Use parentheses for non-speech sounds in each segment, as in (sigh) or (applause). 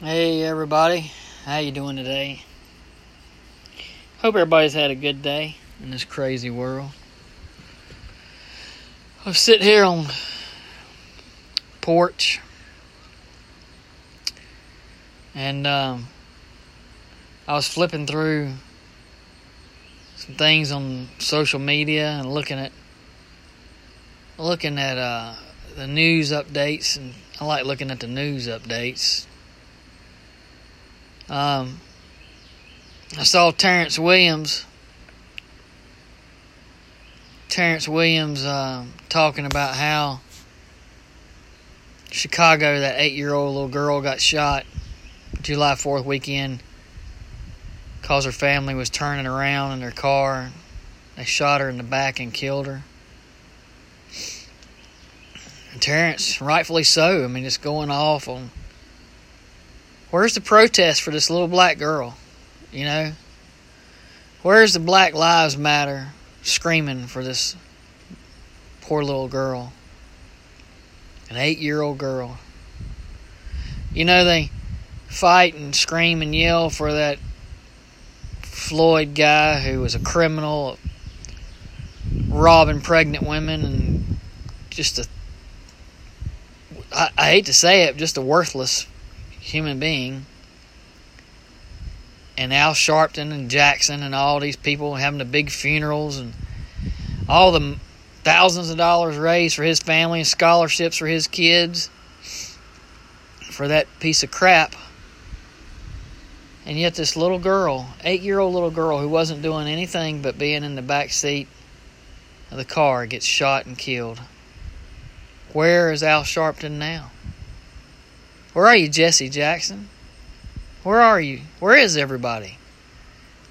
Hey everybody, how you doing today? Hope everybody's had a good day in this crazy world. I was sitting here on porch and um, I was flipping through some things on social media and looking at looking at uh, the news updates and I like looking at the news updates um, I saw Terrence Williams. Terrence Williams uh, talking about how Chicago, that eight-year-old little girl, got shot July Fourth weekend because her family was turning around in their car. They shot her in the back and killed her. And Terrence, rightfully so. I mean, it's going off on Where's the protest for this little black girl? You know? Where's the Black Lives Matter screaming for this poor little girl? An eight year old girl. You know, they fight and scream and yell for that Floyd guy who was a criminal, robbing pregnant women, and just a, I, I hate to say it, just a worthless human being. And Al Sharpton and Jackson and all these people having the big funerals and all the thousands of dollars raised for his family and scholarships for his kids for that piece of crap. And yet, this little girl, eight year old little girl who wasn't doing anything but being in the back seat of the car, gets shot and killed. Where is Al Sharpton now? Where are you, Jesse Jackson? Where are you? Where is everybody?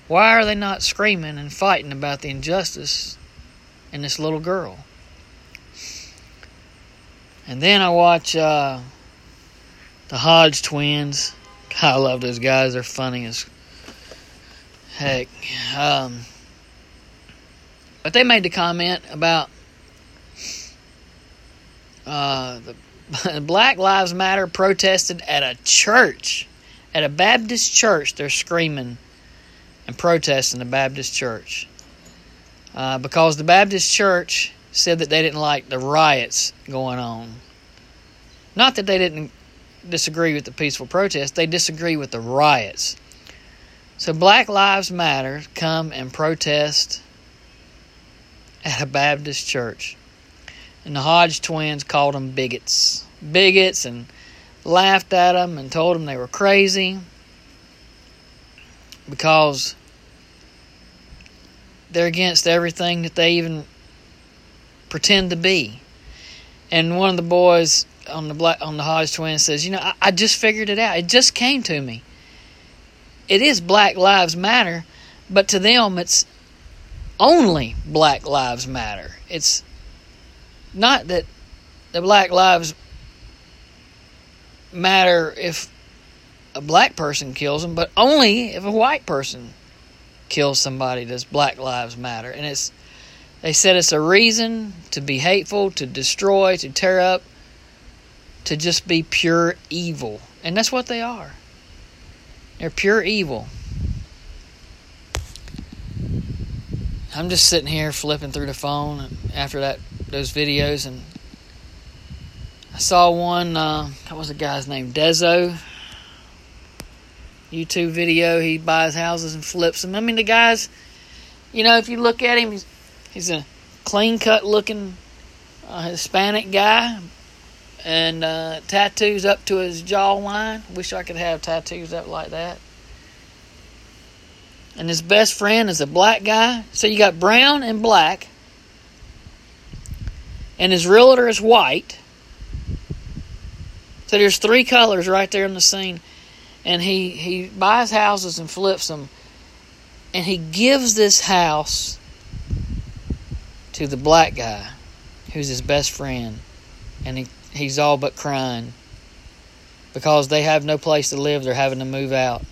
Why are they not screaming and fighting about the injustice in this little girl? And then I watch uh, the Hodge twins. God, (laughs) I love those guys. They're funny as heck. Um, but they made the comment about uh, the (laughs) Black Lives Matter protested at a church, at a Baptist church. They're screaming and protesting the Baptist church uh, because the Baptist church said that they didn't like the riots going on. Not that they didn't disagree with the peaceful protest, they disagree with the riots. So Black Lives Matter come and protest at a Baptist church and the Hodge twins called them bigots. Bigots and laughed at them and told them they were crazy because they're against everything that they even pretend to be. And one of the boys on the black on the Hodge twins says, "You know, I, I just figured it out. It just came to me. It is Black Lives Matter, but to them, it's only Black Lives Matter. It's not that the Black Lives matter if a black person kills them, but only if a white person kills somebody does Black Lives Matter. And it's they said it's a reason to be hateful, to destroy, to tear up, to just be pure evil. And that's what they are. They're pure evil. I'm just sitting here flipping through the phone after that those videos, and I saw one. Uh, what was the guy's name? Dezo. YouTube video. He buys houses and flips them. I mean, the guy's, you know, if you look at him, he's, he's a clean cut looking uh, Hispanic guy, and uh, tattoos up to his jawline. Wish I could have tattoos up like that. And his best friend is a black guy. So you got brown and black and his realtor is white. So there's three colors right there in the scene. And he, he buys houses and flips them. And he gives this house to the black guy who's his best friend. And he, he's all but crying because they have no place to live. They're having to move out.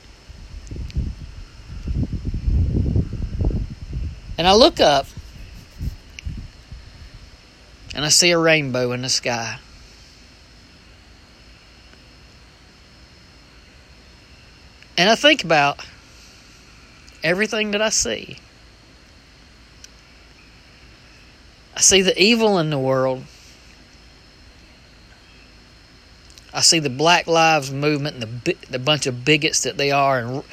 And I look up and I see a rainbow in the sky. And I think about everything that I see. I see the evil in the world. I see the Black Lives Movement and the the bunch of bigots that they are, and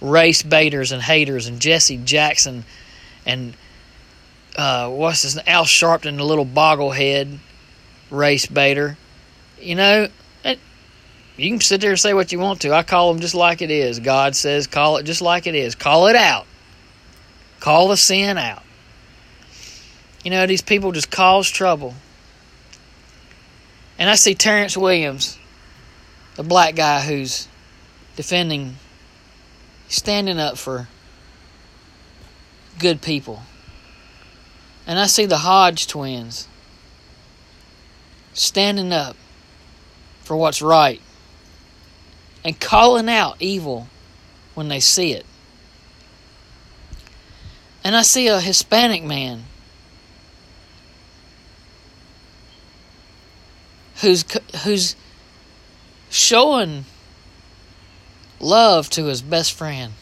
race baiters and haters, and Jesse Jackson, and uh, what's his? Al Sharpton, the little bogglehead race baiter. You know, it, you can sit there and say what you want to. I call them just like it is. God says, call it just like it is. Call it out. Call the sin out. You know, these people just cause trouble. And I see Terrence Williams the black guy who's defending, standing up for good people. And I see the Hodge twins standing up for what's right and calling out evil when they see it. And I see a Hispanic man who's who's showing love to his best friend.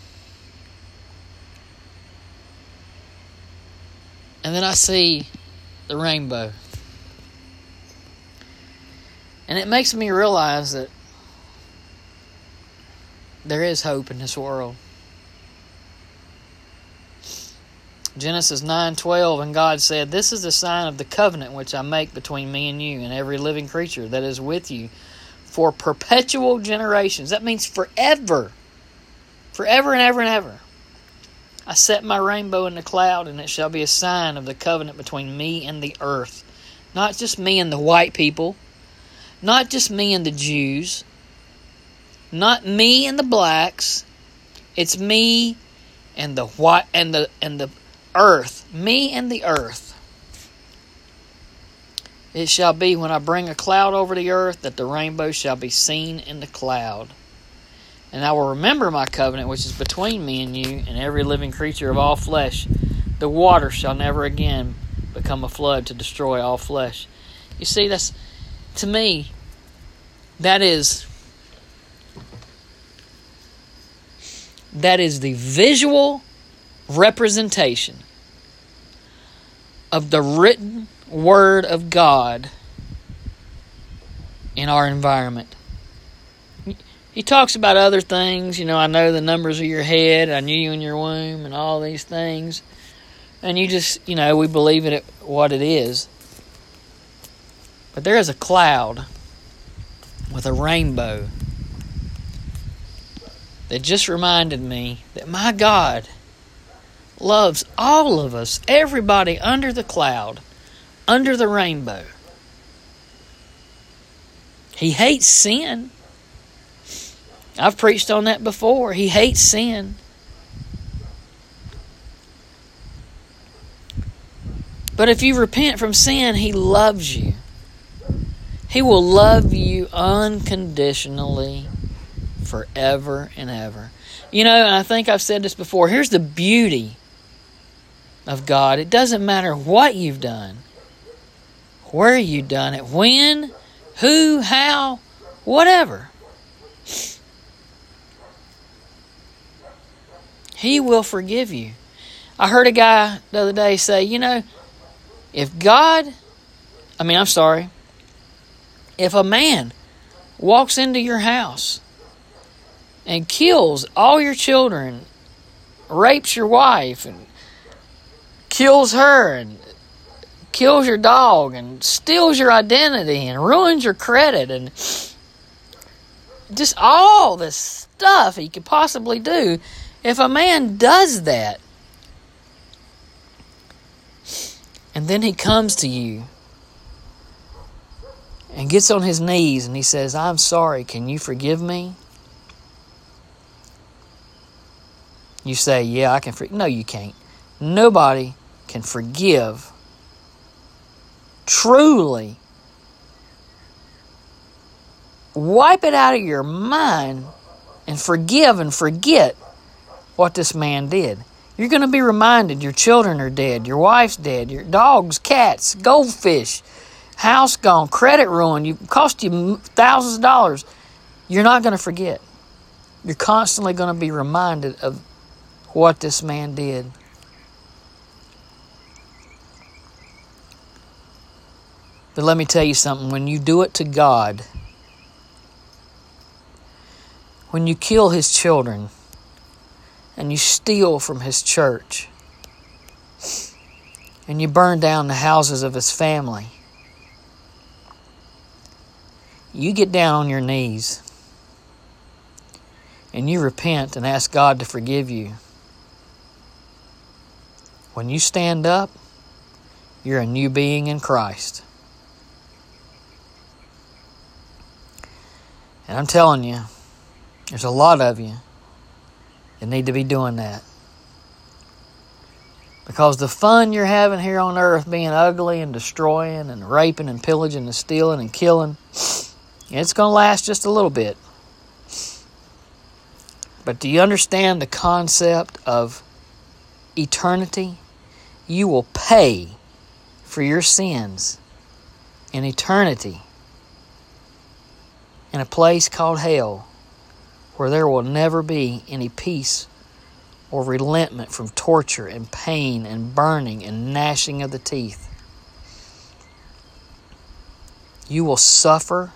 And then I see the rainbow. And it makes me realize that there is hope in this world. Genesis 9:12 and God said, "This is the sign of the covenant which I make between me and you and every living creature that is with you for perpetual generations. That means forever. Forever and ever and ever. I set my rainbow in the cloud, and it shall be a sign of the covenant between me and the earth. Not just me and the white people, not just me and the Jews, not me and the blacks. It's me and the white and the and the earth. Me and the earth. It shall be when I bring a cloud over the earth that the rainbow shall be seen in the cloud. And I will remember my covenant which is between me and you and every living creature of all flesh. The water shall never again become a flood to destroy all flesh. You see, that's to me, that is that is the visual representation of the written Word of God in our environment. He talks about other things, you know, I know the numbers of your head, I knew you in your womb, and all these things. And you just, you know, we believe it what it is. But there is a cloud with a rainbow that just reminded me that my God loves all of us, everybody under the cloud under the rainbow. He hates sin. I've preached on that before. He hates sin. But if you repent from sin, He loves you. He will love you unconditionally forever and ever. You know, and I think I've said this before. Here's the beauty of God it doesn't matter what you've done, where you've done it, when, who, how, whatever. He will forgive you. I heard a guy the other day say, you know, if God, I mean, I'm sorry, if a man walks into your house and kills all your children, rapes your wife, and kills her, and kills your dog and steals your identity and ruins your credit and just all this stuff he could possibly do. If a man does that, and then he comes to you and gets on his knees and he says, I'm sorry, can you forgive me? You say, Yeah, I can forgive. No, you can't. Nobody can forgive truly wipe it out of your mind and forgive and forget what this man did. You're going to be reminded your children are dead, your wife's dead, your dogs, cats, goldfish, house gone, credit ruined, you cost you thousands of dollars. You're not going to forget. You're constantly going to be reminded of what this man did. But let me tell you something when you do it to God, when you kill his children and you steal from his church and you burn down the houses of his family, you get down on your knees and you repent and ask God to forgive you. When you stand up, you're a new being in Christ. And I'm telling you, there's a lot of you that need to be doing that. Because the fun you're having here on earth being ugly and destroying and raping and pillaging and stealing and killing, it's going to last just a little bit. But do you understand the concept of eternity? You will pay for your sins in eternity in a place called hell where there will never be any peace or relentment from torture and pain and burning and gnashing of the teeth. You will suffer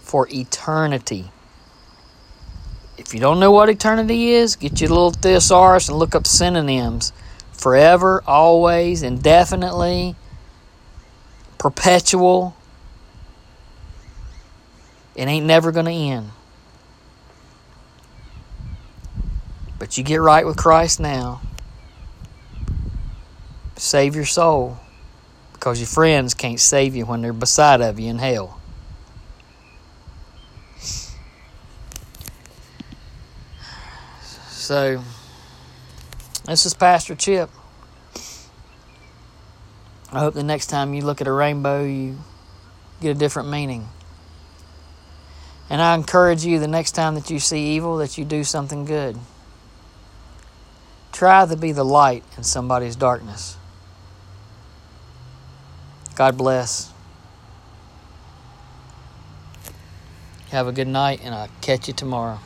for eternity. If you don't know what eternity is, get you a little thesaurus and look up synonyms. Forever, always, indefinitely, perpetual. It ain't never going to end. But you get right with Christ now. Save your soul. Because your friends can't save you when they're beside of you in hell. So, this is Pastor Chip. I hope the next time you look at a rainbow, you get a different meaning. And I encourage you the next time that you see evil, that you do something good. Try to be the light in somebody's darkness. God bless. Have a good night, and I'll catch you tomorrow.